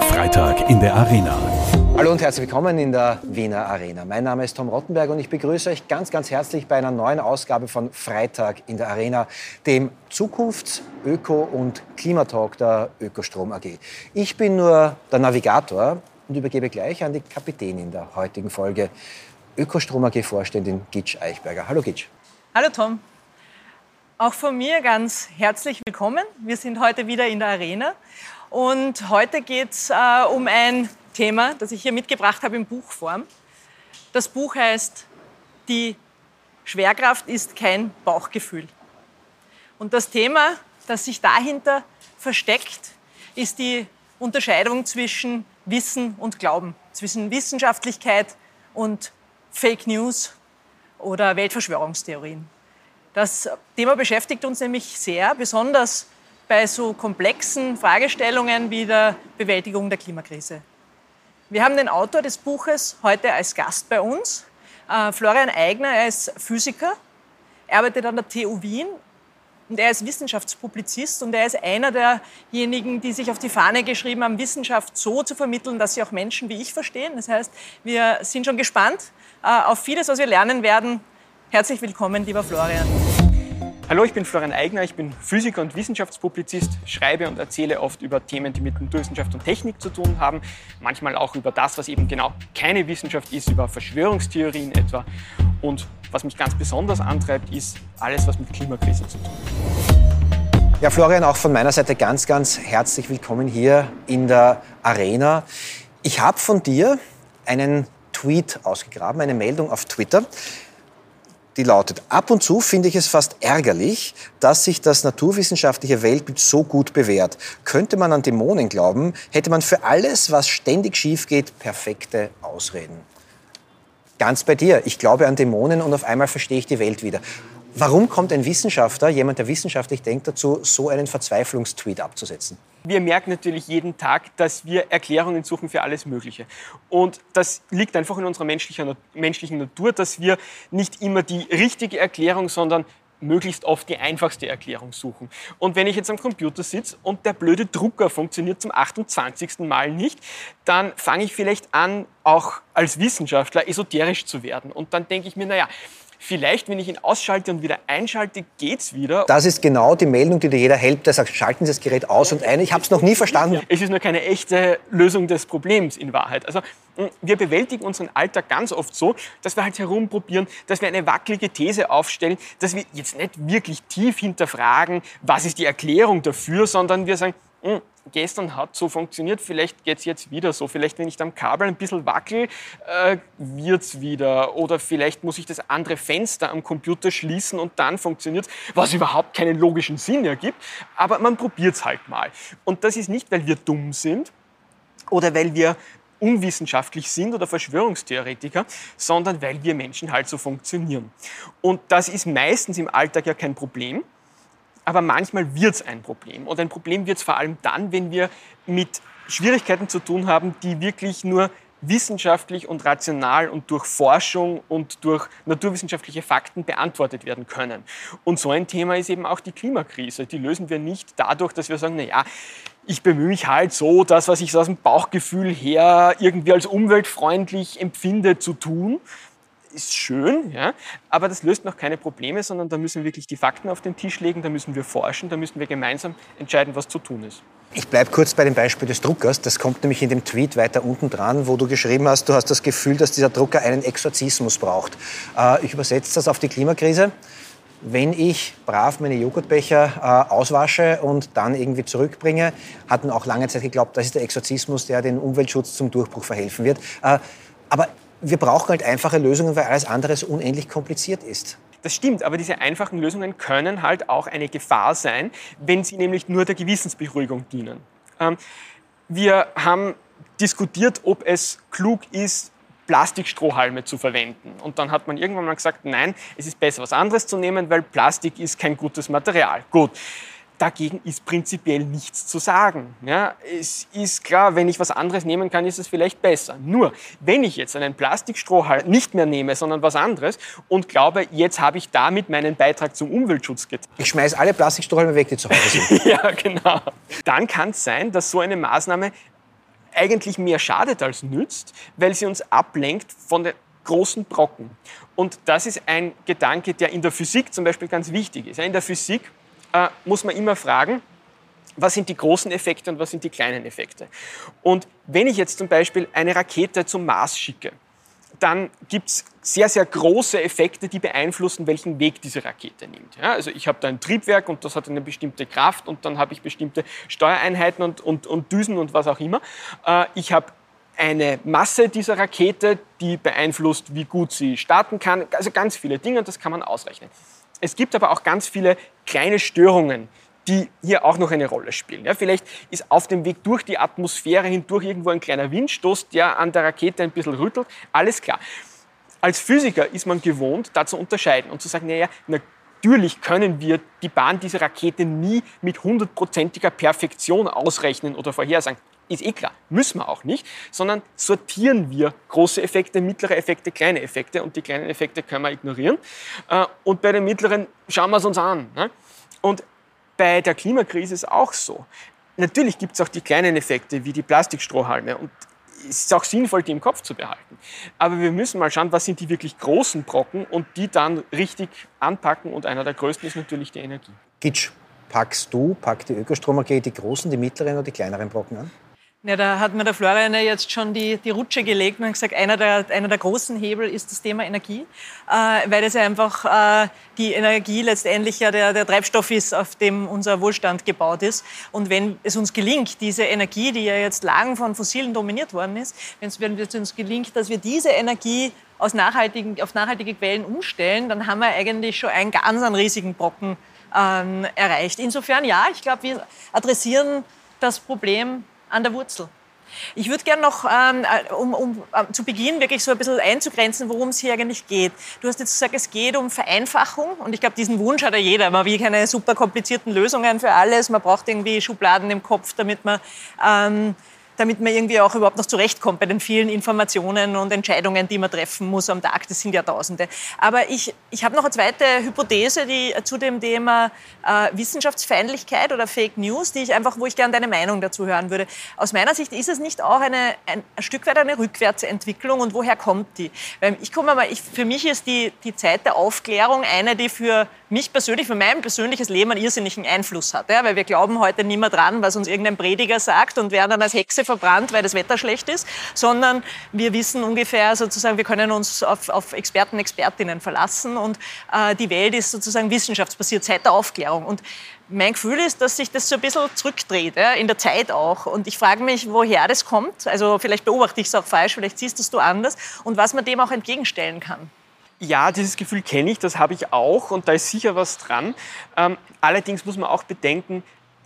Freitag in der Arena. Hallo und herzlich willkommen in der Wiener Arena. Mein Name ist Tom Rottenberg und ich begrüße euch ganz, ganz herzlich bei einer neuen Ausgabe von Freitag in der Arena, dem Zukunfts-, Öko- und Klimatalk der Ökostrom AG. Ich bin nur der Navigator und übergebe gleich an die Kapitänin der heutigen Folge, Ökostrom AG-Vorständin Gitsch Eichberger. Hallo Gitsch. Hallo Tom. Auch von mir ganz herzlich willkommen. Wir sind heute wieder in der Arena und heute geht es äh, um ein Thema, das ich hier mitgebracht habe in Buchform. Das Buch heißt Die Schwerkraft ist kein Bauchgefühl. Und das Thema, das sich dahinter versteckt, ist die Unterscheidung zwischen Wissen und Glauben, zwischen Wissenschaftlichkeit und Fake News oder Weltverschwörungstheorien. Das Thema beschäftigt uns nämlich sehr, besonders bei so komplexen Fragestellungen wie der Bewältigung der Klimakrise. Wir haben den Autor des Buches heute als Gast bei uns, äh, Florian Eigner. Er ist Physiker, er arbeitet an der TU Wien und er ist Wissenschaftspublizist und er ist einer derjenigen, die sich auf die Fahne geschrieben haben, Wissenschaft so zu vermitteln, dass sie auch Menschen wie ich verstehen. Das heißt, wir sind schon gespannt äh, auf vieles, was wir lernen werden. Herzlich willkommen, lieber Florian. Hallo, ich bin Florian Eigner, ich bin Physiker und Wissenschaftspublizist, schreibe und erzähle oft über Themen, die mit Naturwissenschaft und Technik zu tun haben, manchmal auch über das, was eben genau keine Wissenschaft ist, über Verschwörungstheorien etwa. Und was mich ganz besonders antreibt, ist alles, was mit Klimakrise zu tun hat. Ja, Florian, auch von meiner Seite ganz, ganz herzlich willkommen hier in der Arena. Ich habe von dir einen Tweet ausgegraben, eine Meldung auf Twitter die lautet, ab und zu finde ich es fast ärgerlich, dass sich das naturwissenschaftliche Weltbild so gut bewährt. Könnte man an Dämonen glauben, hätte man für alles, was ständig schief geht, perfekte Ausreden. Ganz bei dir. Ich glaube an Dämonen und auf einmal verstehe ich die Welt wieder. Warum kommt ein Wissenschaftler, jemand, der wissenschaftlich denkt, dazu, so einen Verzweiflungstweet abzusetzen? Wir merken natürlich jeden Tag, dass wir Erklärungen suchen für alles Mögliche. Und das liegt einfach in unserer menschlichen Natur, dass wir nicht immer die richtige Erklärung, sondern möglichst oft die einfachste Erklärung suchen. Und wenn ich jetzt am Computer sitze und der blöde Drucker funktioniert zum 28. Mal nicht, dann fange ich vielleicht an, auch als Wissenschaftler esoterisch zu werden. Und dann denke ich mir, naja, Vielleicht, wenn ich ihn ausschalte und wieder einschalte, geht's wieder. Das ist genau die Meldung, die dir jeder hält, der sagt, schalten Sie das Gerät aus und ein. Ich habe es noch nie verstanden. Es ist nur keine echte Lösung des Problems in Wahrheit. Also wir bewältigen unseren Alltag ganz oft so, dass wir halt herumprobieren, dass wir eine wackelige These aufstellen, dass wir jetzt nicht wirklich tief hinterfragen, was ist die Erklärung dafür, sondern wir sagen, gestern hat so funktioniert, vielleicht geht es jetzt wieder so. Vielleicht, wenn ich am Kabel ein bisschen wackel, äh, wird es wieder. Oder vielleicht muss ich das andere Fenster am Computer schließen und dann funktioniert es, was überhaupt keinen logischen Sinn ergibt. Aber man probiert es halt mal. Und das ist nicht, weil wir dumm sind oder weil wir unwissenschaftlich sind oder Verschwörungstheoretiker, sondern weil wir Menschen halt so funktionieren. Und das ist meistens im Alltag ja kein Problem aber manchmal wird es ein Problem. Und ein Problem wird es vor allem dann, wenn wir mit Schwierigkeiten zu tun haben, die wirklich nur wissenschaftlich und rational und durch Forschung und durch naturwissenschaftliche Fakten beantwortet werden können. Und so ein Thema ist eben auch die Klimakrise. Die lösen wir nicht dadurch, dass wir sagen, na ja, ich bemühe mich halt so, das, was ich so aus dem Bauchgefühl her irgendwie als umweltfreundlich empfinde, zu tun, ist schön, ja, aber das löst noch keine Probleme, sondern da müssen wir wirklich die Fakten auf den Tisch legen, da müssen wir forschen, da müssen wir gemeinsam entscheiden, was zu tun ist. Ich bleibe kurz bei dem Beispiel des Druckers. Das kommt nämlich in dem Tweet weiter unten dran, wo du geschrieben hast, du hast das Gefühl, dass dieser Drucker einen Exorzismus braucht. Äh, ich übersetze das auf die Klimakrise. Wenn ich brav meine Joghurtbecher äh, auswasche und dann irgendwie zurückbringe, hatten auch lange Zeit geglaubt, das ist der Exorzismus, der den Umweltschutz zum Durchbruch verhelfen wird. Äh, aber wir brauchen halt einfache Lösungen, weil alles andere unendlich kompliziert ist. Das stimmt, aber diese einfachen Lösungen können halt auch eine Gefahr sein, wenn sie nämlich nur der Gewissensberuhigung dienen. Ähm, wir haben diskutiert, ob es klug ist, Plastikstrohhalme zu verwenden. Und dann hat man irgendwann mal gesagt, nein, es ist besser, was anderes zu nehmen, weil Plastik ist kein gutes Material. Gut. Dagegen ist prinzipiell nichts zu sagen. Ja, es ist klar, wenn ich was anderes nehmen kann, ist es vielleicht besser. Nur, wenn ich jetzt einen Plastikstrohhalm nicht mehr nehme, sondern was anderes und glaube, jetzt habe ich damit meinen Beitrag zum Umweltschutz getan. Ich schmeiße alle Plastikstrohhalme weg, die zu Hause sind. ja, genau. Dann kann es sein, dass so eine Maßnahme eigentlich mehr schadet als nützt, weil sie uns ablenkt von den großen Brocken. Und das ist ein Gedanke, der in der Physik zum Beispiel ganz wichtig ist. In der Physik äh, muss man immer fragen, was sind die großen Effekte und was sind die kleinen Effekte. Und wenn ich jetzt zum Beispiel eine Rakete zum Mars schicke, dann gibt es sehr, sehr große Effekte, die beeinflussen, welchen Weg diese Rakete nimmt. Ja, also ich habe da ein Triebwerk und das hat eine bestimmte Kraft und dann habe ich bestimmte Steuereinheiten und, und, und Düsen und was auch immer. Äh, ich habe eine Masse dieser Rakete, die beeinflusst, wie gut sie starten kann. Also ganz viele Dinge und das kann man ausrechnen. Es gibt aber auch ganz viele kleine Störungen, die hier auch noch eine Rolle spielen. Ja, vielleicht ist auf dem Weg durch die Atmosphäre hindurch irgendwo ein kleiner Windstoß, der an der Rakete ein bisschen rüttelt. Alles klar. Als Physiker ist man gewohnt, da zu unterscheiden und zu sagen, naja, natürlich können wir die Bahn dieser Rakete nie mit hundertprozentiger Perfektion ausrechnen oder vorhersagen. Ist eh klar, müssen wir auch nicht, sondern sortieren wir große Effekte, mittlere Effekte, kleine Effekte und die kleinen Effekte können wir ignorieren. Äh, und bei den mittleren schauen wir es uns an. Ne? Und bei der Klimakrise ist auch so. Natürlich gibt es auch die kleinen Effekte wie die Plastikstrohhalme und es ist auch sinnvoll, die im Kopf zu behalten. Aber wir müssen mal schauen, was sind die wirklich großen Brocken und die dann richtig anpacken. Und einer der größten ist natürlich die Energie. Gitsch, packst du, packt die Ökostrom AG die großen, die mittleren oder die kleineren Brocken an? Ja, da hat mir der Florian ja jetzt schon die, die Rutsche gelegt und gesagt, einer der, einer der großen Hebel ist das Thema Energie, äh, weil es ja einfach äh, die Energie letztendlich ja der, der Treibstoff ist, auf dem unser Wohlstand gebaut ist. Und wenn es uns gelingt, diese Energie, die ja jetzt lang von Fossilen dominiert worden ist, wenn es uns gelingt, dass wir diese Energie aus nachhaltigen, auf nachhaltige Quellen umstellen, dann haben wir eigentlich schon einen ganz einen riesigen Brocken ähm, erreicht. Insofern ja, ich glaube, wir adressieren das Problem an der Wurzel. Ich würde gerne noch, ähm, äh, um, um äh, zu Beginn wirklich so ein bisschen einzugrenzen, worum es hier eigentlich geht. Du hast jetzt gesagt, es geht um Vereinfachung und ich glaube, diesen Wunsch hat ja jeder. Man will keine super komplizierten Lösungen für alles. Man braucht irgendwie Schubladen im Kopf, damit man ähm, damit man irgendwie auch überhaupt noch zurechtkommt bei den vielen Informationen und Entscheidungen, die man treffen muss am Tag. Das sind ja Tausende. Aber ich, ich habe noch eine zweite Hypothese, die zu dem Thema äh, Wissenschaftsfeindlichkeit oder Fake News, die ich einfach, wo ich gerne deine Meinung dazu hören würde. Aus meiner Sicht ist es nicht auch eine, ein, ein Stück weit eine Rückwärtsentwicklung und woher kommt die? Weil ich komme mal, ich, für mich ist die, die Zeit der Aufklärung eine, die für mich persönlich, für mein persönliches Leben einen irrsinnigen Einfluss hat. Ja? Weil wir glauben heute nicht mehr dran, was uns irgendein Prediger sagt und werden dann als Hexe verbrannt, weil das Wetter schlecht ist, sondern wir wissen ungefähr sozusagen, wir können uns auf, auf Experten, Expertinnen verlassen und äh, die Welt ist sozusagen wissenschaftsbasiert seit der Aufklärung. Und mein Gefühl ist, dass sich das so ein bisschen zurückdreht, ja, in der Zeit auch. Und ich frage mich, woher das kommt. Also vielleicht beobachte ich es auch falsch, vielleicht siehst du es anders und was man dem auch entgegenstellen kann. Ja, dieses Gefühl kenne ich, das habe ich auch und da ist sicher was dran. Ähm, allerdings muss man auch bedenken,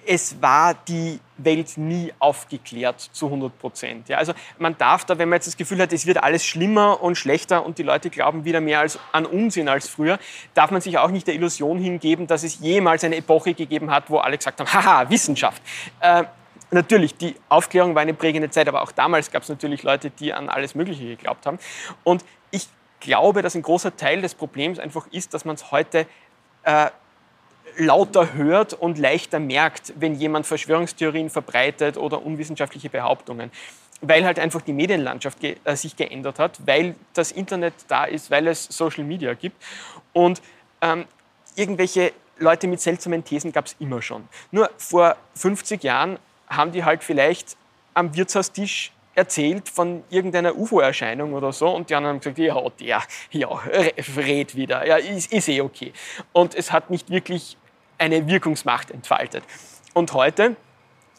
es war die Welt nie aufgeklärt zu 100 Prozent. Ja, also man darf da, wenn man jetzt das Gefühl hat, es wird alles schlimmer und schlechter und die Leute glauben wieder mehr als, an Unsinn als früher, darf man sich auch nicht der Illusion hingeben, dass es jemals eine Epoche gegeben hat, wo alle gesagt haben, haha, Wissenschaft. Äh, natürlich, die Aufklärung war eine prägende Zeit, aber auch damals gab es natürlich Leute, die an alles Mögliche geglaubt haben. Und ich glaube, dass ein großer Teil des Problems einfach ist, dass man es heute äh, lauter hört und leichter merkt, wenn jemand Verschwörungstheorien verbreitet oder unwissenschaftliche Behauptungen. Weil halt einfach die Medienlandschaft ge äh, sich geändert hat, weil das Internet da ist, weil es Social Media gibt. Und ähm, irgendwelche Leute mit seltsamen Thesen gab es immer schon. Nur vor 50 Jahren haben die halt vielleicht am Wirtshaustisch erzählt von irgendeiner UFO-Erscheinung oder so und die anderen haben gesagt, ja, der, ja, red wieder, ja, ist, ist eh okay. Und es hat nicht wirklich eine Wirkungsmacht entfaltet. Und heute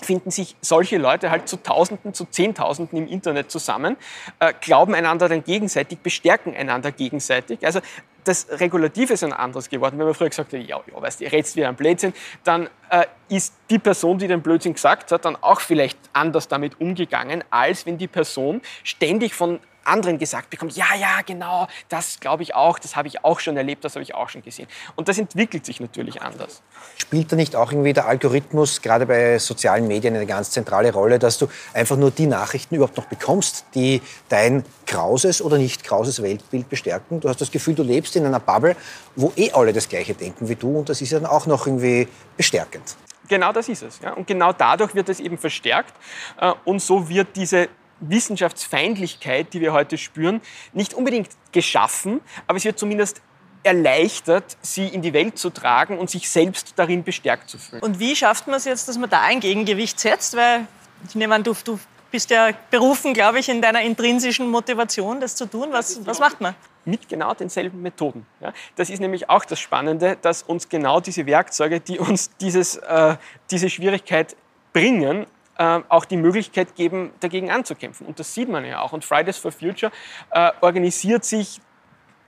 finden sich solche Leute halt zu Tausenden, zu Zehntausenden im Internet zusammen, äh, glauben einander dann gegenseitig, bestärken einander gegenseitig. Also das Regulativ ist ein anderes geworden. Wenn man früher gesagt hat, ja, ja, weißt du, ihr redest wieder ein Blödsinn, dann äh, ist die Person, die den Blödsinn gesagt hat, dann auch vielleicht anders damit umgegangen, als wenn die Person ständig von anderen gesagt bekommt, ja, ja, genau, das glaube ich auch, das habe ich auch schon erlebt, das habe ich auch schon gesehen. Und das entwickelt sich natürlich anders. Spielt da nicht auch irgendwie der Algorithmus, gerade bei sozialen Medien, eine ganz zentrale Rolle, dass du einfach nur die Nachrichten überhaupt noch bekommst, die dein krauses oder nicht krauses Weltbild bestärken? Du hast das Gefühl, du lebst in einer Bubble, wo eh alle das Gleiche denken wie du und das ist ja dann auch noch irgendwie bestärkend. Genau das ist es. Ja. Und genau dadurch wird es eben verstärkt. Äh, und so wird diese Wissenschaftsfeindlichkeit, die wir heute spüren, nicht unbedingt geschaffen, aber es wird zumindest erleichtert, sie in die Welt zu tragen und sich selbst darin bestärkt zu fühlen. Und wie schafft man es jetzt, dass man da ein Gegengewicht setzt? Weil ich nehme an, du, du bist ja berufen, glaube ich, in deiner intrinsischen Motivation, das zu tun. Was, was macht man? Mit genau denselben Methoden. Ja, das ist nämlich auch das Spannende, dass uns genau diese Werkzeuge, die uns dieses, äh, diese Schwierigkeit bringen, äh, auch die Möglichkeit geben, dagegen anzukämpfen. Und das sieht man ja auch. Und Fridays for Future äh, organisiert sich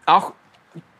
auch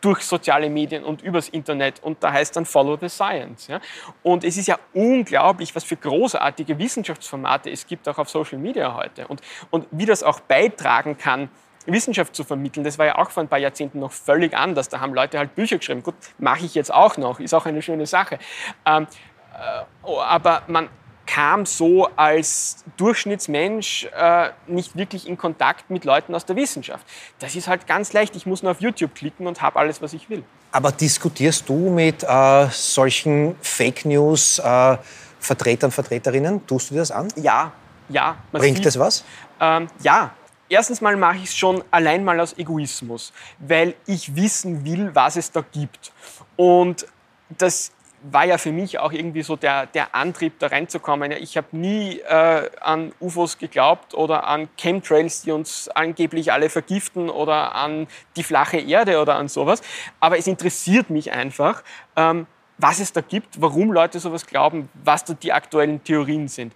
durch soziale Medien und übers Internet und da heißt dann Follow the Science. Ja? Und es ist ja unglaublich, was für großartige Wissenschaftsformate es gibt auch auf Social Media heute und, und wie das auch beitragen kann, Wissenschaft zu vermitteln. Das war ja auch vor ein paar Jahrzehnten noch völlig anders. Da haben Leute halt Bücher geschrieben. Gut, mache ich jetzt auch noch, ist auch eine schöne Sache. Ähm, äh, aber man kam so als Durchschnittsmensch äh, nicht wirklich in Kontakt mit Leuten aus der Wissenschaft. Das ist halt ganz leicht. Ich muss nur auf YouTube klicken und habe alles, was ich will. Aber diskutierst du mit äh, solchen Fake News äh, Vertretern, Vertreterinnen? Tust du dir das an? Ja, ja. Bringt sieht, das was? Ähm, ja. Erstens mal mache ich es schon allein mal aus Egoismus, weil ich wissen will, was es da gibt. Und das war ja für mich auch irgendwie so der, der Antrieb, da reinzukommen. Ich habe nie äh, an UFOs geglaubt oder an Chemtrails, die uns angeblich alle vergiften oder an die flache Erde oder an sowas. Aber es interessiert mich einfach, ähm, was es da gibt, warum Leute sowas glauben, was da die aktuellen Theorien sind.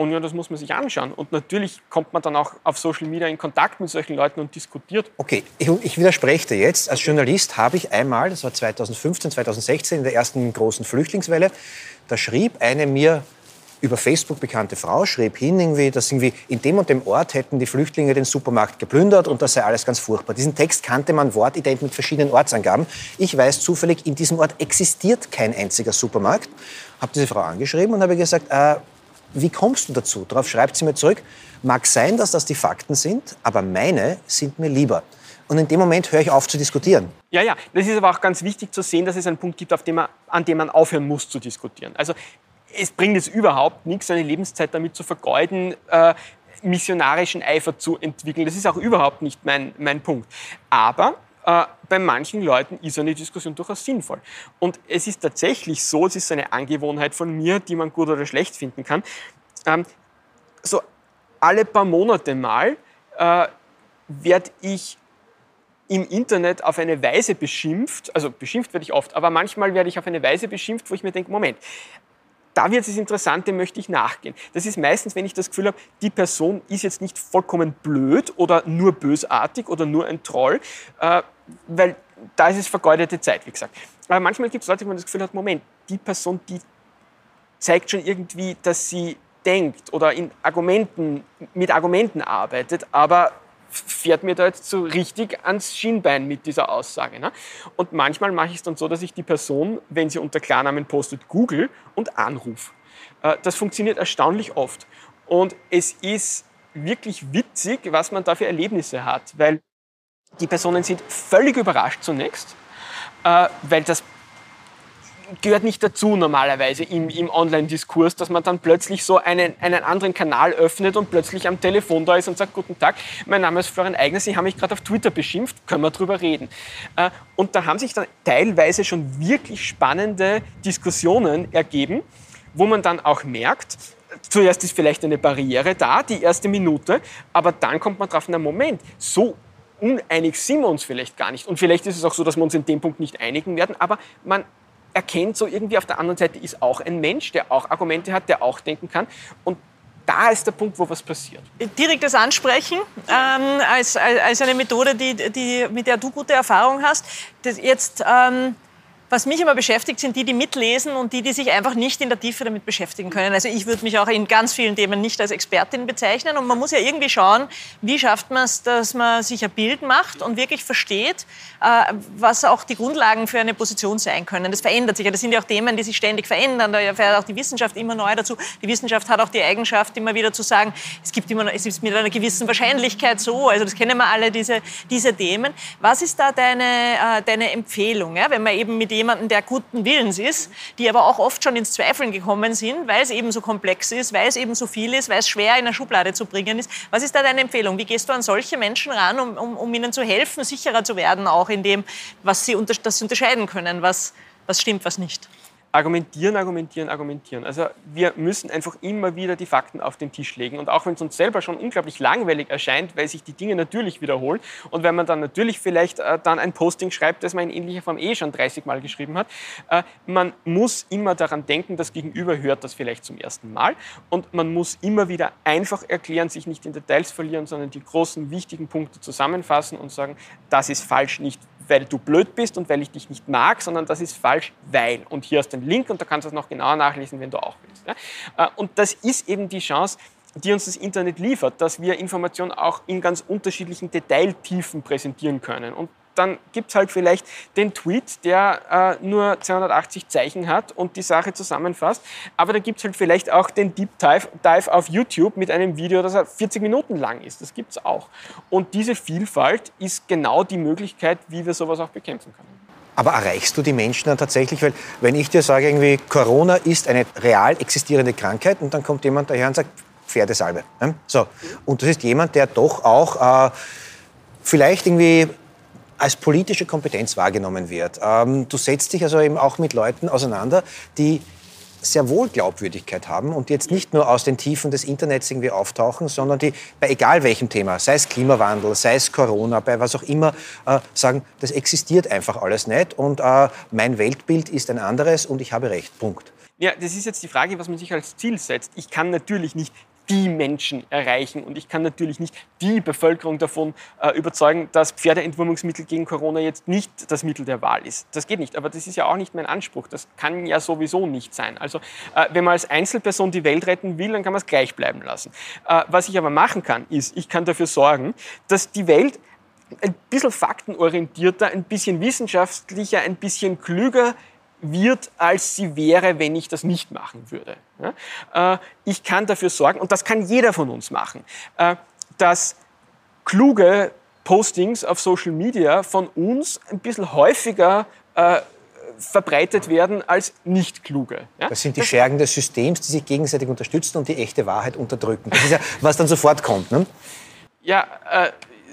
Und ja, das muss man sich anschauen. Und natürlich kommt man dann auch auf Social Media in Kontakt mit solchen Leuten und diskutiert. Okay, ich, ich widerspreche dir jetzt. Als Journalist habe ich einmal, das war 2015, 2016, in der ersten großen Flüchtlingswelle, da schrieb eine mir über Facebook bekannte Frau, schrieb hin, irgendwie, dass irgendwie in dem und dem Ort hätten die Flüchtlinge den Supermarkt geplündert und das sei alles ganz furchtbar. Diesen Text kannte man wortident mit verschiedenen Ortsangaben. Ich weiß zufällig, in diesem Ort existiert kein einziger Supermarkt. Habe diese Frau angeschrieben und habe gesagt, äh, wie kommst du dazu? Darauf schreibt sie mir zurück, mag sein, dass das die Fakten sind, aber meine sind mir lieber. Und in dem Moment höre ich auf zu diskutieren. Ja, ja, das ist aber auch ganz wichtig zu sehen, dass es einen Punkt gibt, dem man, an dem man aufhören muss zu diskutieren. Also es bringt jetzt überhaupt nichts, seine Lebenszeit damit zu vergeuden, äh, missionarischen Eifer zu entwickeln. Das ist auch überhaupt nicht mein, mein Punkt. Aber äh, bei manchen Leuten ist eine Diskussion durchaus sinnvoll. Und es ist tatsächlich so, es ist eine Angewohnheit von mir, die man gut oder schlecht finden kann. Ähm, so alle paar Monate mal äh, werde ich im Internet auf eine Weise beschimpft, also beschimpft werde ich oft, aber manchmal werde ich auf eine Weise beschimpft, wo ich mir denke, Moment, da wird es interessant, dem möchte ich nachgehen. Das ist meistens, wenn ich das Gefühl habe, die Person ist jetzt nicht vollkommen blöd oder nur bösartig oder nur ein Troll, äh, weil da ist es vergeudete Zeit, wie gesagt. Aber manchmal gibt es Leute, wo man das Gefühl hat, Moment, die Person, die zeigt schon irgendwie, dass sie denkt oder in Argumenten, mit Argumenten arbeitet, aber fährt mir da jetzt so richtig ans Schienbein mit dieser Aussage. Ne? Und manchmal mache ich es dann so, dass ich die Person, wenn sie unter Klarnamen postet, google und anrufe. Äh, das funktioniert erstaunlich oft. Und es ist wirklich witzig, was man da für Erlebnisse hat, weil die Personen sind völlig überrascht zunächst, äh, weil das gehört nicht dazu normalerweise im, im Online-Diskurs, dass man dann plötzlich so einen, einen anderen Kanal öffnet und plötzlich am Telefon da ist und sagt, guten Tag, mein Name ist Florian Eigner, Sie haben mich gerade auf Twitter beschimpft, können wir drüber reden. Äh, und da haben sich dann teilweise schon wirklich spannende Diskussionen ergeben, wo man dann auch merkt, zuerst ist vielleicht eine Barriere da, die erste Minute, aber dann kommt man drauf, na Moment, so uneinig sind wir uns vielleicht gar nicht. Und vielleicht ist es auch so, dass wir uns in dem Punkt nicht einigen werden, aber man erkennt so irgendwie auf der anderen Seite ist auch ein Mensch, der auch Argumente hat, der auch denken kann. Und da ist der Punkt, wo was passiert. Direktes Ansprechen ähm, als, als eine Methode, die, die, mit der du gute Erfahrung hast. Das jetzt, ähm, Was mich immer beschäftigt, sind die, die mitlesen und die, die sich einfach nicht in der Tiefe damit beschäftigen können. Also ich würde mich auch in ganz vielen Themen nicht als Expertin bezeichnen. Und man muss ja irgendwie schauen, wie schafft man es, dass man sich ein Bild macht und wirklich versteht, äh, was auch die Grundlagen für eine Position sein können. Das verändert sich. Das sind ja auch Themen, die sich ständig verändern. Da erfährt auch die Wissenschaft immer neu dazu. Die Wissenschaft hat auch die Eigenschaft, immer wieder zu sagen, es gibt immer, es ist mit einer gewissen Wahrscheinlichkeit so. Also das kennen wir alle, diese, diese Themen. Was ist da deine, äh, deine Empfehlung, wenn man eben mit jemandem, der guten Willens ist, die aber auch oft schon ins Zweifeln gekommen sind, weil es eben so komplex ist, weil es eben so viel ist, weil es schwer in eine Schublade zu bringen ist. Was ist da deine Empfehlung? Wie gehst du an solche Menschen ran, um, um, um ihnen zu helfen, sicherer zu werden, auch in dem, was sie, unter, dass sie unterscheiden können, was, was stimmt, was nicht? Argumentieren, argumentieren, argumentieren. Also wir müssen einfach immer wieder die Fakten auf den Tisch legen. Und auch wenn es uns selber schon unglaublich langweilig erscheint, weil sich die Dinge natürlich wiederholen und wenn man dann natürlich vielleicht äh, dann ein Posting schreibt, das man in ähnlicher Form eh schon 30 Mal geschrieben hat, äh, man muss immer daran denken, das Gegenüber hört das vielleicht zum ersten Mal und man muss immer wieder einfach erklären, sich nicht in Details verlieren, sondern die großen, wichtigen Punkte zusammenfassen und sagen, das ist falsch, nicht weil du blöd bist und weil ich dich nicht mag, sondern das ist falsch, weil. Und hier hast du den Link und da kannst du es noch genauer nachlesen, wenn du auch willst. Äh, und das ist eben die Chance, die uns das Internet liefert, dass wir Informationen auch in ganz unterschiedlichen Detailtiefen präsentieren können. Und dann gibt es halt vielleicht den Tweet, der äh, nur 280 Zeichen hat und die Sache zusammenfasst. Aber da gibt es halt vielleicht auch den Deep Dive, Dive auf YouTube mit einem Video, das 40 Minuten lang ist. Das gibt es auch. Und diese Vielfalt ist genau die Möglichkeit, wie wir sowas auch bekämpfen können. Aber erreichst du die Menschen dann tatsächlich? Weil wenn ich dir sage, irgendwie Corona ist eine real existierende Krankheit und dann kommt jemand daher und sagt, Pferdesalbe. Ne? So. Und das ist jemand, der doch auch äh, vielleicht irgendwie als politische Kompetenz wahrgenommen wird. Ähm, du setzt dich also eben auch mit Leuten auseinander, die sehr wohl Glaubwürdigkeit haben und jetzt nicht nur aus den Tiefen des Internets irgendwie auftauchen, sondern die bei egal welchem Thema, sei es Klimawandel, sei es Corona, bei was auch immer, äh, sagen, das existiert einfach alles nicht und äh, mein Weltbild ist ein anderes und ich habe recht. Punkt. Ja, das ist jetzt die Frage, was man sich als Ziel setzt. Ich kann natürlich nicht die Menschen erreichen. Und ich kann natürlich nicht die Bevölkerung davon äh, überzeugen, dass Pferdeentwurmungsmittel gegen Corona jetzt nicht das Mittel der Wahl ist. Das geht nicht. Aber das ist ja auch nicht mein Anspruch. Das kann ja sowieso nicht sein. Also äh, wenn man als Einzelperson die Welt retten will, dann kann man es gleich bleiben lassen. Äh, was ich aber machen kann, ist, ich kann dafür sorgen, dass die Welt ein bisschen faktenorientierter, ein bisschen wissenschaftlicher, ein bisschen klüger wird, als sie wäre, wenn ich das nicht machen würde. Äh, ich kann dafür sorgen, und das kann jeder von uns machen, äh, dass kluge Postings auf Social Media von uns ein bisschen häufiger äh, verbreitet werden als nicht kluge. Das sind die Schergen des Systems, die sich gegenseitig unterstützen und die echte Wahrheit unterdrücken. Das ist ja, was dann sofort kommt. Ne? Ja, äh,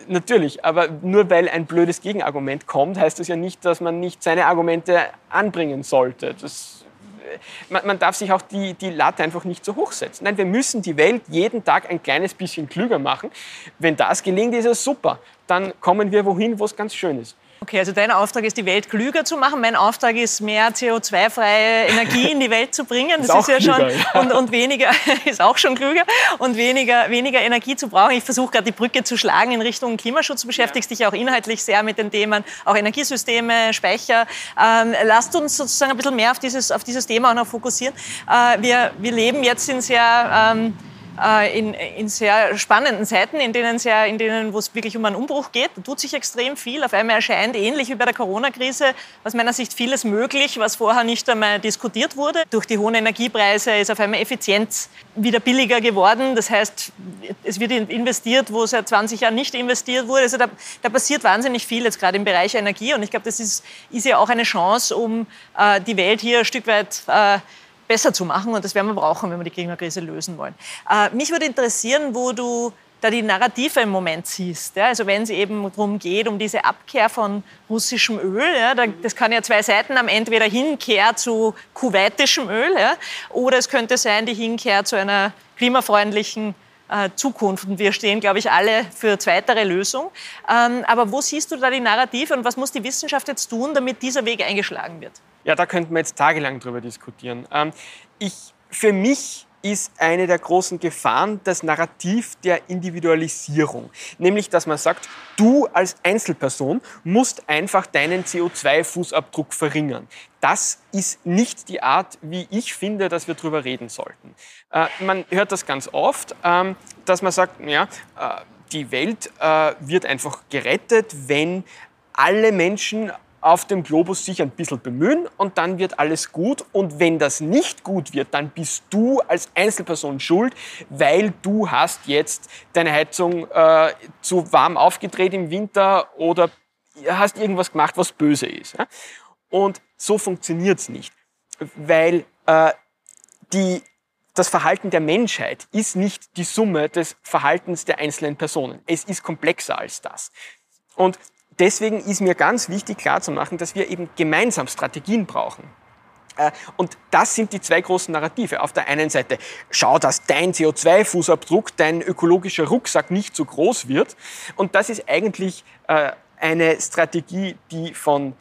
natürlich, aber nur weil ein blödes Gegenargument kommt, heißt das ja nicht, dass man nicht seine Argumente anbringen sollte. Das, äh, man, man, darf sich auch die, die Latte einfach nicht so hoch setzen. Nein, wir müssen die Welt jeden Tag ein kleines bisschen klüger machen. Wenn das gelingt, ist es super. Dann kommen wir wohin, wo es ganz schön ist. Okay, also dein Auftrag ist, die Welt klüger zu machen. Mein Auftrag ist, mehr CO2-freie Energie in die Welt zu bringen. Das ist, ist ja klüger, schon ja. Und, und weniger ist auch schon klüger und weniger, weniger Energie zu brauchen. Ich versuche gerade die Brücke zu schlagen in Richtung Klimaschutz. Du beschäftigst ja. dich ja auch inhaltlich sehr mit den Themen, auch Energiesysteme, Speicher. Ähm, lasst uns sozusagen ein bisschen mehr auf dieses, auf dieses Thema auch noch fokussieren. Äh, wir, wir leben jetzt in sehr ähm, äh, in, in sehr spannenden Zeiten, in denen, sehr, in denen wo es wirklich um einen Umbruch geht. Da tut sich extrem viel. Auf einmal erscheint, ähnlich wie bei der Corona-Krise, aus meiner Sicht vieles möglich, was vorher nicht einmal diskutiert wurde. Durch die hohen Energiepreise ist auf einmal Effizienz wieder billiger geworden. Das heißt, es wird investiert, wo seit 20 Jahren nicht investiert wurde. Also da, da passiert wahnsinnig viel jetzt gerade im Bereich Energie. Und ich glaube, das ist, ist ja auch eine Chance, um äh, die Welt hier ein Stück weit äh, besser zu machen. Und das werden wir brauchen, wenn wir die Klimakrise lösen wollen. Äh, mich würde interessieren, wo du da die Narrative im Moment siehst. Ja? Also wenn es eben darum geht, um diese Abkehr von russischem Öl, ja? das kann ja zwei Seiten haben, entweder Hinkehr zu kuwaitischem Öl ja? oder es könnte sein die Hinkehr zu einer klimafreundlichen äh, Zukunft. Und wir stehen, glaube ich, alle für zweitere Lösung. Ähm, aber wo siehst du da die Narrative und was muss die Wissenschaft jetzt tun, damit dieser Weg eingeschlagen wird? Ja, da könnten wir jetzt tagelang drüber diskutieren. Ähm, ich, für mich ist eine der großen Gefahren das Narrativ der Individualisierung. Nämlich, dass man sagt, du als Einzelperson musst einfach deinen CO2-Fußabdruck verringern. Das ist nicht die Art, wie ich finde, dass wir darüber reden sollten. Äh, man hört das ganz oft, ähm, dass man sagt, ja, äh, die Welt äh, wird einfach gerettet, wenn alle Menschen auf dem Globus sich ein bisschen bemühen und dann wird alles gut. Und wenn das nicht gut wird, dann bist du als Einzelperson schuld, weil du hast jetzt deine Heizung äh, zu warm aufgedreht im Winter oder hast irgendwas gemacht, was böse ist. Ja? Und so funktioniert es nicht, weil äh, die, das Verhalten der Menschheit ist nicht die Summe des Verhaltens der einzelnen Personen. Es ist komplexer als das. Und deswegen ist mir ganz wichtig klarzumachen, dass wir eben gemeinsam Strategien brauchen. Äh, und das sind die zwei großen Narrative. Auf der einen Seite, schau, dass dein CO2-Fußabdruck, dein ökologischer Rucksack nicht so groß wird. Und das ist eigentlich äh, eine Strategie, die von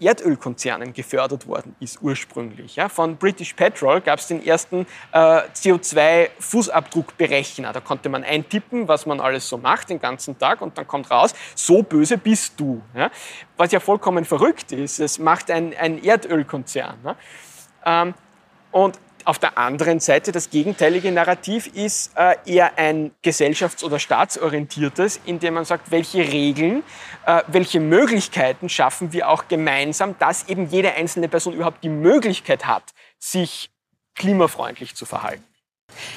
Erdölkonzernen gefördert worden ist ursprünglich. Ja, von British Petrol gab es den ersten äh, CO2-Fußabdruckberechner. Da konnte man eintippen, was man alles so macht den ganzen Tag und dann kommt raus, so böse bist du. Ja, was ja vollkommen verrückt ist, es macht ein, ein Erdölkonzern. Ja. Ähm, und auf der anderen Seite, das gegenteilige Narrativ ist äh, eher ein gesellschafts- oder staatsorientiertes, in dem man sagt, welche Regeln, äh, welche Möglichkeiten schaffen wir auch gemeinsam, dass eben jede einzelne Person überhaupt die Möglichkeit hat, sich klimafreundlich zu verhalten.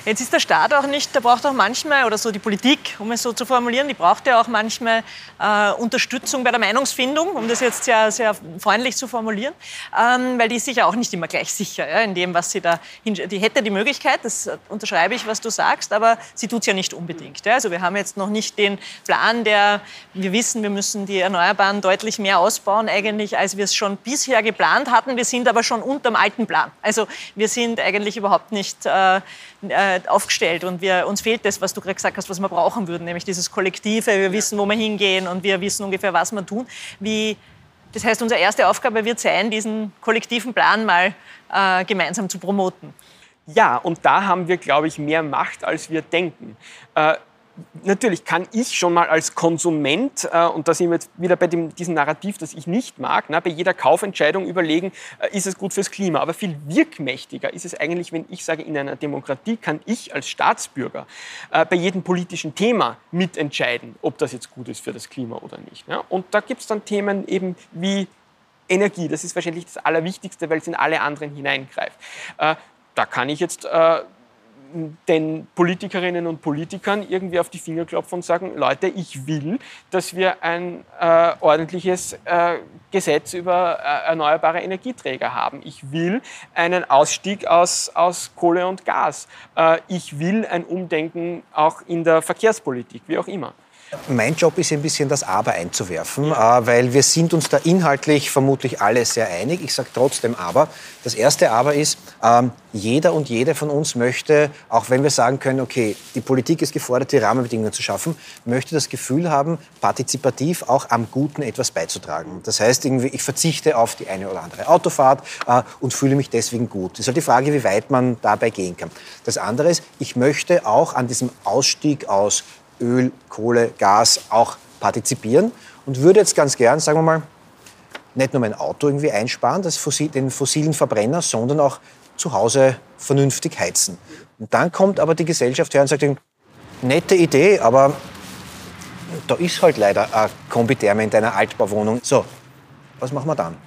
Jetzt ist der Staat auch nicht, der braucht auch manchmal, oder so die Politik, um es so zu formulieren, die braucht ja auch manchmal äh, Unterstützung bei der Meinungsfindung, um das jetzt sehr, sehr freundlich zu formulieren, ähm, weil die ist sich ja auch nicht immer gleich sicher ja, in dem, was sie da, die hätte die Möglichkeit, das unterschreibe ich, was du sagst, aber sie tut es ja nicht unbedingt. Ja. Also wir haben jetzt noch nicht den Plan, der, wir wissen, wir müssen die Erneuerbaren deutlich mehr ausbauen eigentlich, als wir es schon bisher geplant hatten. Wir sind aber schon unter dem alten Plan. Also wir sind eigentlich überhaupt nicht äh, äh, aufgestellt und wir, uns fehlt das, was du gerade gesagt hast, was wir brauchen würden, nämlich dieses Kollektive. Wir wissen, wo wir hingehen und wir wissen ungefähr, was wir tun. Wie, das heißt, unsere erste Aufgabe wird sein, diesen kollektiven Plan mal äh, gemeinsam zu promoten. Ja, und da haben wir, glaube ich, mehr Macht, als wir denken. Äh, natürlich kann ich schon mal als Konsument, äh, und da sind wir jetzt wieder bei dem, diesem Narrativ, das ich nicht mag, na, bei jeder Kaufentscheidung überlegen, äh, ist es gut fürs Klima. Aber viel wirkmächtiger ist es eigentlich, wenn ich sage, in einer Demokratie kann ich als Staatsbürger äh, bei jedem politischen Thema mitentscheiden, ob das jetzt gut ist für das Klima oder nicht. Ja? Und da gibt es dann Themen eben wie Energie, das ist wahrscheinlich das Allerwichtigste, weil es in alle anderen hineingreift. Äh, da kann ich jetzt äh, den Politikerinnen und Politikern irgendwie auf die Finger klopfen und sagen, Leute, ich will, dass wir ein äh, ordentliches äh, Gesetz über äh, erneuerbare Energieträger haben. Ich will einen Ausstieg aus, aus Kohle und Gas. Äh, ich will ein Umdenken auch in der Verkehrspolitik, wie auch immer. Mein Job ist ein bisschen das Aber einzuwerfen, ja. Äh, weil wir sind uns da inhaltlich vermutlich alle sehr einig. Ich sage trotzdem Aber. Das erste Aber ist, ähm, jeder und jede von uns möchte, auch wenn wir sagen können, okay, die Politik ist gefordert, die Rahmenbedingungen zu schaffen, möchte das Gefühl haben, partizipativ auch am Guten etwas beizutragen. Das heißt, irgendwie, ich verzichte auf die eine oder andere Autofahrt äh, und fühle mich deswegen gut. Das ist halt die Frage, wie weit man dabei gehen kann. Das andere ist, ich möchte auch an diesem Ausstieg aus Öl, Kohle, Gas auch partizipieren und würde jetzt ganz gern, sagen wir mal, nicht nur mein Auto irgendwie einsparen, Fossil, den fossilen Verbrenner, sondern auch zu Hause vernünftig heizen. Und dann kommt aber die Gesellschaft her und sagt, nette Idee, aber da ist halt leider ein Kombitherme in deiner Altbauwohnung. So, was machen wir dann?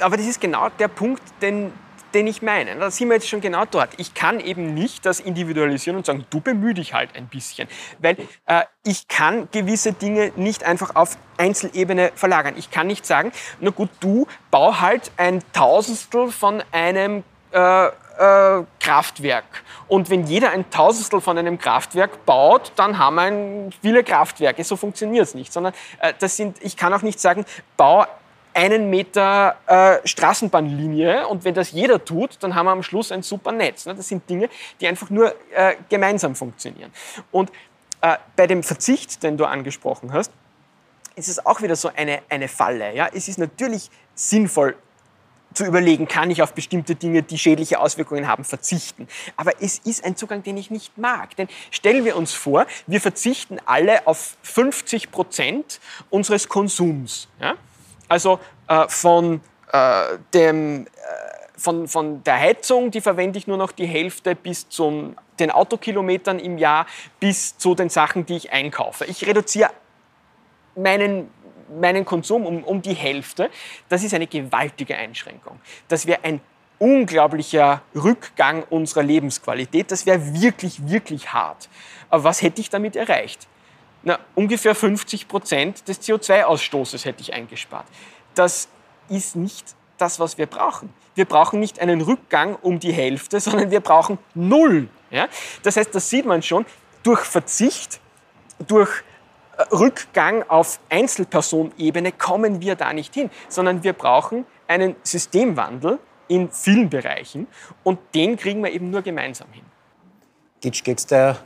Aber das ist genau der Punkt, den, den ich meine. Da sind wir jetzt schon genau dort. Ich kann eben nicht das individualisieren und sagen, du bemühe dich halt ein bisschen. Weil äh, ich kann gewisse Dinge nicht einfach auf Einzelebene verlagern. Ich kann nicht sagen, na gut, du bau halt ein Tausendstel von einem äh, äh, Kraftwerk. Und wenn jeder ein Tausendstel von einem Kraftwerk baut, dann haben wir viele Kraftwerke. So funktioniert es nicht. Sondern äh, das sind, ich kann auch nicht sagen, bau einen Meter äh, Straßenbahnlinie und wenn das jeder tut, dann haben wir am Schluss ein super Netz. Ne? Das sind Dinge, die einfach nur äh, gemeinsam funktionieren. Und äh, bei dem Verzicht, den du angesprochen hast, ist es auch wieder so eine, eine Falle. Ja? Es ist natürlich sinnvoll, zu überlegen, kann ich auf bestimmte Dinge, die schädliche Auswirkungen haben, verzichten. Aber es ist ein Zugang, den ich nicht mag. Denn stellen wir uns vor, wir verzichten alle auf 50 Prozent unseres Konsums. Ja? Also äh, von, äh, dem, äh, von, von der Heizung, die verwende ich nur noch die Hälfte bis zu den Autokilometern im Jahr, bis zu den Sachen, die ich einkaufe. Ich reduziere meinen meinen Konsum um, um die Hälfte. Das ist eine gewaltige Einschränkung. Das wäre ein unglaublicher Rückgang unserer Lebensqualität. Das wäre wirklich, wirklich hart. Aber was hätte ich damit erreicht? Na, ungefähr 50 Prozent des CO2-Ausstoßes hätte ich eingespart. Das ist nicht das, was wir brauchen. Wir brauchen nicht einen Rückgang um die Hälfte, sondern wir brauchen null. Ja? Das heißt, das sieht man schon, durch Verzicht, durch Rückgang auf Einzelpersonebene kommen wir da nicht hin, sondern wir brauchen einen Systemwandel in vielen Bereichen und den kriegen wir eben nur gemeinsam hin. Geht es da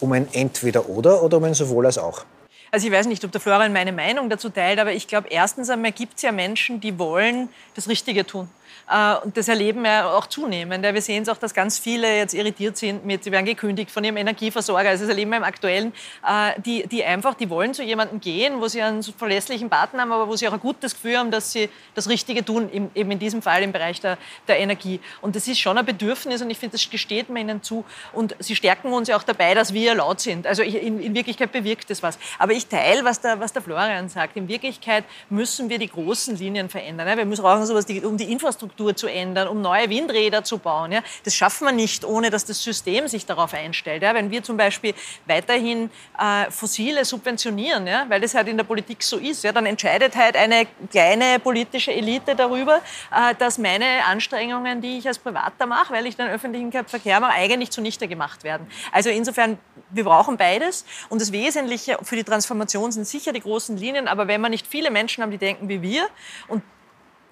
um ein Entweder-Oder oder um ein Sowohl als auch? Also ich weiß nicht, ob der Florian meine Meinung dazu teilt, aber ich glaube, erstens einmal gibt es ja Menschen, die wollen das Richtige tun. Äh, und das erleben wir auch zunehmend. Wir sehen es auch, dass ganz viele jetzt irritiert sind mit, sie werden gekündigt von ihrem Energieversorger. Also das erleben wir im Aktuellen, äh, die, die einfach, die wollen zu jemandem gehen, wo sie einen verlässlichen Partner haben, aber wo sie auch ein gutes Gefühl haben, dass sie das Richtige tun, eben in diesem Fall im Bereich der, der Energie. Und das ist schon ein Bedürfnis und ich finde, das gesteht man ihnen zu. Und sie stärken uns ja auch dabei, dass wir laut sind. Also in, in Wirklichkeit bewirkt das was. Aber ich teile, was der, was der Florian sagt. In Wirklichkeit müssen wir die großen Linien verändern. Wir müssen brauchen sowas um die Infrastruktur Infrastruktur zu ändern, um neue Windräder zu bauen. Ja? Das schaffen wir nicht, ohne dass das System sich darauf einstellt. Ja? Wenn wir zum Beispiel weiterhin äh, Fossile subventionieren, ja? weil das halt in der Politik so ist, ja? dann entscheidet halt eine kleine politische Elite darüber, äh, dass meine Anstrengungen, die ich als Privater mache, weil ich den öffentlichen Verkehr mache, eigentlich zunichte gemacht werden. Also insofern, wir brauchen beides. Und das Wesentliche für die Transformation sind sicher die großen Linien, aber wenn wir nicht viele Menschen haben, die denken wie wir und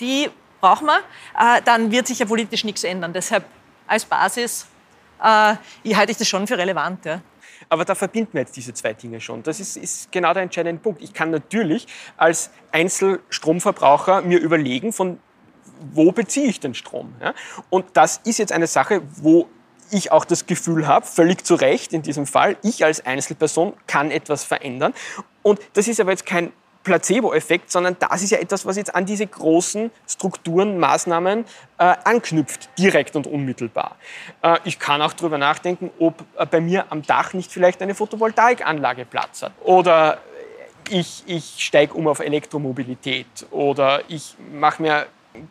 die brauchen wir, äh, dann wird sich ja politisch nichts ändern. Deshalb als Basis äh, halte ich das schon für relevant. Ja. Aber da verbinden wir jetzt diese zwei Dinge schon. Das ist, ist, genau der entscheidende Punkt. Ich kann natürlich als Einzelstromverbraucher mir überlegen, von wo beziehe ich den Strom. Ja? Und das ist jetzt eine Sache, wo ich auch das Gefühl habe, völlig zu Recht in diesem Fall, ich als Einzelperson kann etwas verändern. Und das ist aber jetzt kein Placebo-Effekt, sondern das ist ja etwas, was jetzt an diese großen Strukturen, Maßnahmen äh, anknüpft, direkt und unmittelbar. Äh, ich kann auch darüber nachdenken, ob äh, bei mir am Dach nicht vielleicht eine Photovoltaikanlage Platz hat. Oder ich, ich steige um auf Elektromobilität. Oder ich mache mir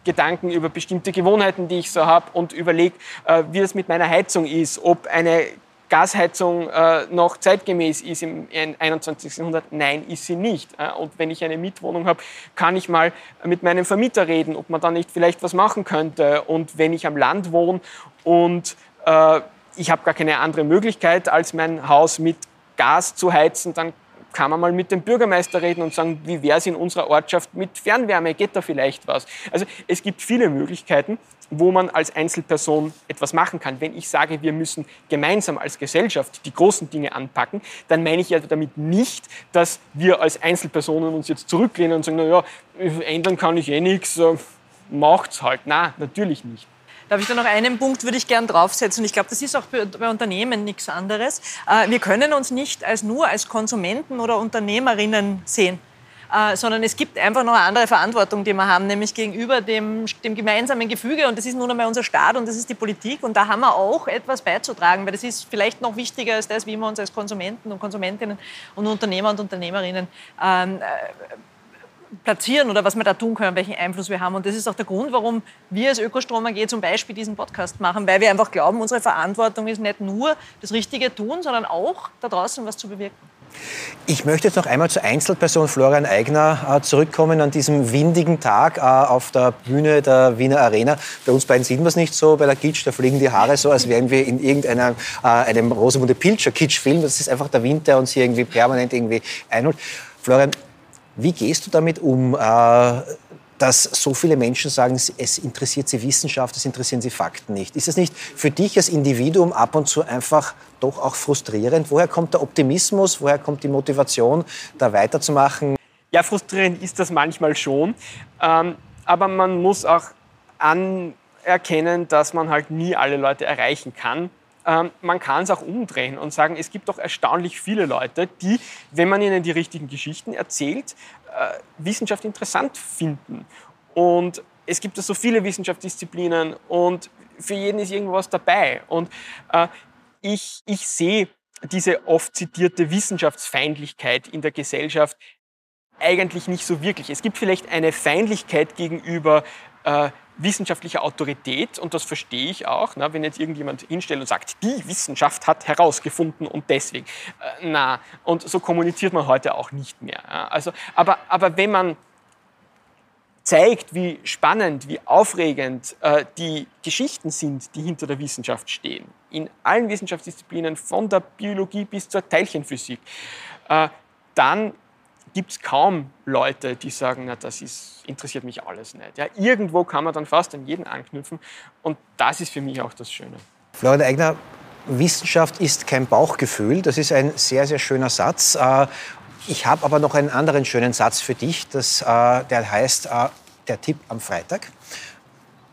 Gedanken über bestimmte Gewohnheiten, die ich so habe und überlege, äh, wie das mit meiner Heizung ist, ob eine Gasheizung äh, noch zeitgemäß ist im 21. Jahrhundert? Nein, ist sie nicht. Äh, und wenn ich eine Mietwohnung habe, kann ich mal mit meinem Vermieter reden, ob man da nicht vielleicht was machen könnte. Und wenn ich am Land wohne und äh, ich habe gar keine andere Möglichkeit, als mein Haus mit Gas zu heizen, dann kann man mal mit dem Bürgermeister reden und sagen, wie wäre es in unserer Ortschaft mit Fernwärme, geht da vielleicht was? Also es gibt viele Möglichkeiten wo man als Einzelperson etwas machen kann. Wenn ich sage, wir müssen gemeinsam als Gesellschaft die großen Dinge anpacken, dann meine ich ja damit nicht, dass wir als Einzelpersonen uns jetzt zurücklehnen und sagen, naja, ändern kann ich eh nichts, äh, macht's halt. Na, natürlich nicht. Darf ich da noch einen Punkt, würde ich gern draufsetzen. Ich glaube, das ist auch bei Unternehmen nichts anderes. Äh, wir können uns nicht als nur als Konsumenten oder Unternehmerinnen sehen äh, sondern es gibt einfach noch eine andere Verantwortung, die wir haben, nämlich gegenüber dem, dem gemeinsamen Gefüge. Und das ist nun einmal unser Staat und das ist die Politik. Und da haben wir auch etwas beizutragen, weil das ist vielleicht noch wichtiger als das, wie wir uns als Konsumenten und Konsumentinnen und Unternehmer und Unternehmerinnen ähm, äh, platzieren oder was wir da tun können, welchen Einfluss wir haben. Und das ist auch der Grund, warum wir als Ökostrom AG zum Beispiel diesen Podcast machen, weil wir einfach glauben, unsere Verantwortung ist nicht nur das Richtige tun, sondern auch da draußen was zu bewirken. Ich möchte jetzt noch einmal zur Einzelperson Florian Eigner äh, zurückkommen an diesem windigen Tag äh, auf der Bühne der Wiener Arena. Bei uns beiden sieht man es nicht so, bei der Kitsch, da fliegen die Haare so, als wären wir in irgendeinem äh, einem Rosamunde Pilcher Kitsch-Film. Das ist einfach der Wind, der uns hier irgendwie permanent irgendwie einholt. Florian, wie gehst du damit um? Äh, dass so viele Menschen sagen, es interessiert sie Wissenschaft, es interessieren sie Fakten nicht. Ist es nicht für dich als Individuum ab und zu einfach doch auch frustrierend? Woher kommt der Optimismus? Woher kommt die Motivation, da weiterzumachen? Ja, frustrierend ist das manchmal schon. Ähm, aber man muss auch anerkennen, dass man halt nie alle Leute erreichen kann. Ähm, man kann es auch umdrehen und sagen, es gibt doch erstaunlich viele Leute, die, wenn man ihnen die richtigen Geschichten erzählt, äh, Wissenschaft interessant finden. Und es gibt so viele Wissenschaftsdisziplinen und für jeden ist irgendwas dabei. Und äh, ich, ich sehe diese oft zitierte Wissenschaftsfeindlichkeit in der Gesellschaft eigentlich nicht so wirklich. Es gibt vielleicht eine Feindlichkeit gegenüber äh, wissenschaftlicher Autorität und das verstehe ich auch, na, wenn jetzt irgendjemand hinstellt und sagt, die Wissenschaft hat herausgefunden und deswegen. Äh, na, und so kommuniziert man heute auch nicht mehr. Ja. Also, aber, aber wenn man zeigt, wie spannend, wie aufregend äh, die Geschichten sind, die hinter der Wissenschaft stehen, in allen Wissenschaftsdisziplinen, von der Biologie bis zur Teilchenphysik, äh, dann gibt es kaum Leute, die sagen, na, das ist, interessiert mich alles nicht. Ja, irgendwo kann man dann fast an jeden anknüpfen und das ist für mich auch das Schöne. Florian Eigner, Wissenschaft ist kein Bauchgefühl. Das ist ein sehr, sehr schöner Satz. Äh, ich habe aber noch einen anderen schönen Satz für dich, das, äh, der heißt äh, der Tipp am Freitag.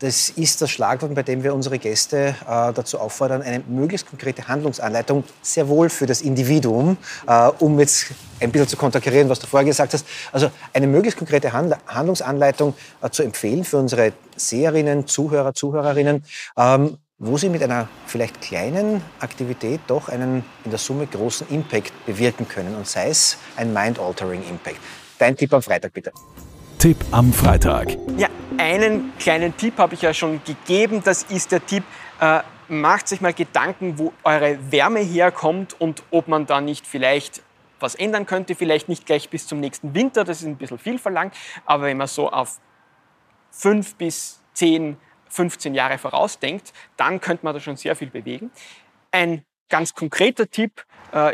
Das ist das Schlagwort, bei dem wir unsere Gäste äh, dazu auffordern, eine möglichst konkrete Handlungsanleitung, sehr wohl für das Individuum, äh, um jetzt ein bisschen zu konterkarieren, was du vorher gesagt hast, also eine möglichst konkrete Hand Handlungsanleitung äh, zu empfehlen für unsere Seherinnen, Zuhörer, Zuhörerinnen, ähm, wo sie mit einer vielleicht kleinen Aktivität doch einen in der Summe großen Impact bewirken können und sei es ein mind-altering Impact. Dein Tipp am Freitag bitte. Tipp am Freitag. Ja, einen kleinen Tipp habe ich ja schon gegeben. Das ist der Tipp, äh, macht sich mal Gedanken, wo eure Wärme herkommt und ob man da nicht vielleicht was ändern könnte. Vielleicht nicht gleich bis zum nächsten Winter, das ist ein bisschen viel verlangt. Aber wenn man so auf fünf bis zehn 15 Jahre vorausdenkt, dann könnte man da schon sehr viel bewegen. Ein ganz konkreter Tipp,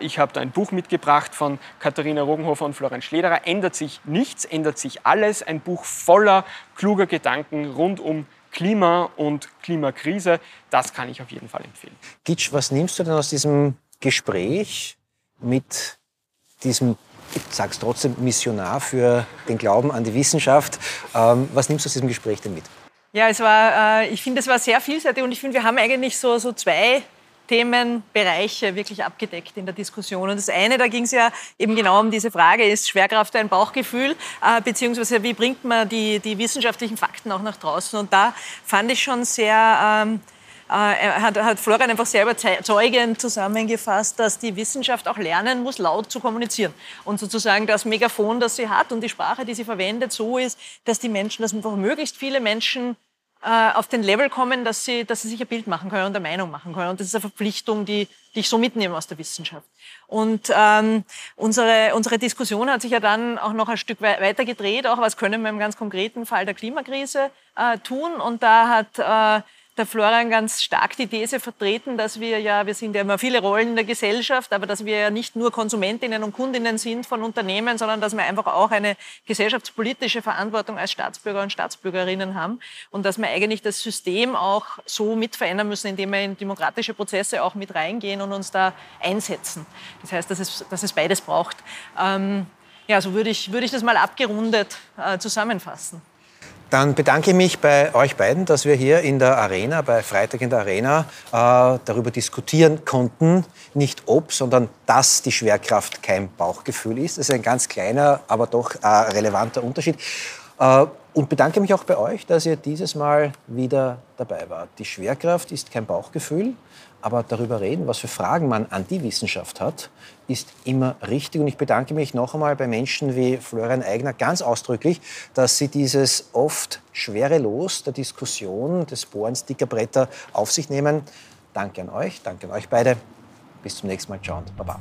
ich habe da ein Buch mitgebracht von Katharina Rogenhofer und Florian Schlederer. Ändert sich nichts, ändert sich alles. Ein Buch voller kluger Gedanken rund um Klima und Klimakrise. Das kann ich auf jeden Fall empfehlen. Gitsch, was nimmst du denn aus diesem Gespräch mit diesem ich sage es trotzdem, Missionar für den Glauben an die Wissenschaft. Ähm, was nimmst du aus diesem Gespräch denn mit? Ja, es war, äh, ich finde, es war sehr vielseitig und ich finde, wir haben eigentlich so, so zwei Themenbereiche wirklich abgedeckt in der Diskussion. Und das eine, da ging es ja eben genau um diese Frage, ist Schwerkraft ein Bauchgefühl, äh, beziehungsweise wie bringt man die, die wissenschaftlichen Fakten auch nach draußen? Und da fand ich schon sehr... Ähm, äh, hat, hat Florian einfach sehr überzeugend zusammengefasst, dass die Wissenschaft auch lernen muss, laut zu kommunizieren. Und sozusagen das Megafon, das sie hat und die Sprache, die sie verwendet, so ist, dass die Menschen, dass einfach möglichst viele Menschen äh, auf den Level kommen, dass sie, dass sie sich ein Bild machen können und eine Meinung machen können. Und das ist eine Verpflichtung, die, die ich so mitnehme aus der Wissenschaft. Und ähm, unsere, unsere Diskussion hat sich ja dann auch noch ein Stück weiter gedreht, auch was können wir im ganz konkreten Fall der Klimakrise äh, tun. Und da hat äh, der Florian ganz stark die These vertreten, dass wir ja, wir sind ja immer viele Rollen in der Gesellschaft, aber dass wir ja nicht nur Konsumentinnen und Kundinnen sind von Unternehmen, sondern dass wir einfach auch eine gesellschaftspolitische Verantwortung als Staatsbürger und Staatsbürgerinnen haben und dass wir eigentlich das System auch so mit verändern müssen, indem wir in demokratische Prozesse auch mit reingehen und uns da einsetzen. Das heißt, dass es, dass es beides braucht. Ähm, ja, so würde ich, würde ich das mal abgerundet äh, zusammenfassen. Dann bedanke ich mich bei euch beiden, dass wir hier in der Arena, bei Freitag in der Arena, äh, darüber diskutieren konnten, nicht ob, sondern dass die Schwerkraft kein Bauchgefühl ist. Das ist ein ganz kleiner, aber doch äh, relevanter Unterschied. Äh, und bedanke mich auch bei euch, dass ihr dieses Mal wieder dabei wart. Die Schwerkraft ist kein Bauchgefühl, aber darüber reden, was für Fragen man an die Wissenschaft hat, ist immer richtig. Und ich bedanke mich noch einmal bei Menschen wie Florian Eigner ganz ausdrücklich, dass sie dieses oft schwere Los der Diskussion des Bohrens dicker Bretter auf sich nehmen. Danke an euch, danke an euch beide. Bis zum nächsten Mal. Ciao und Baba.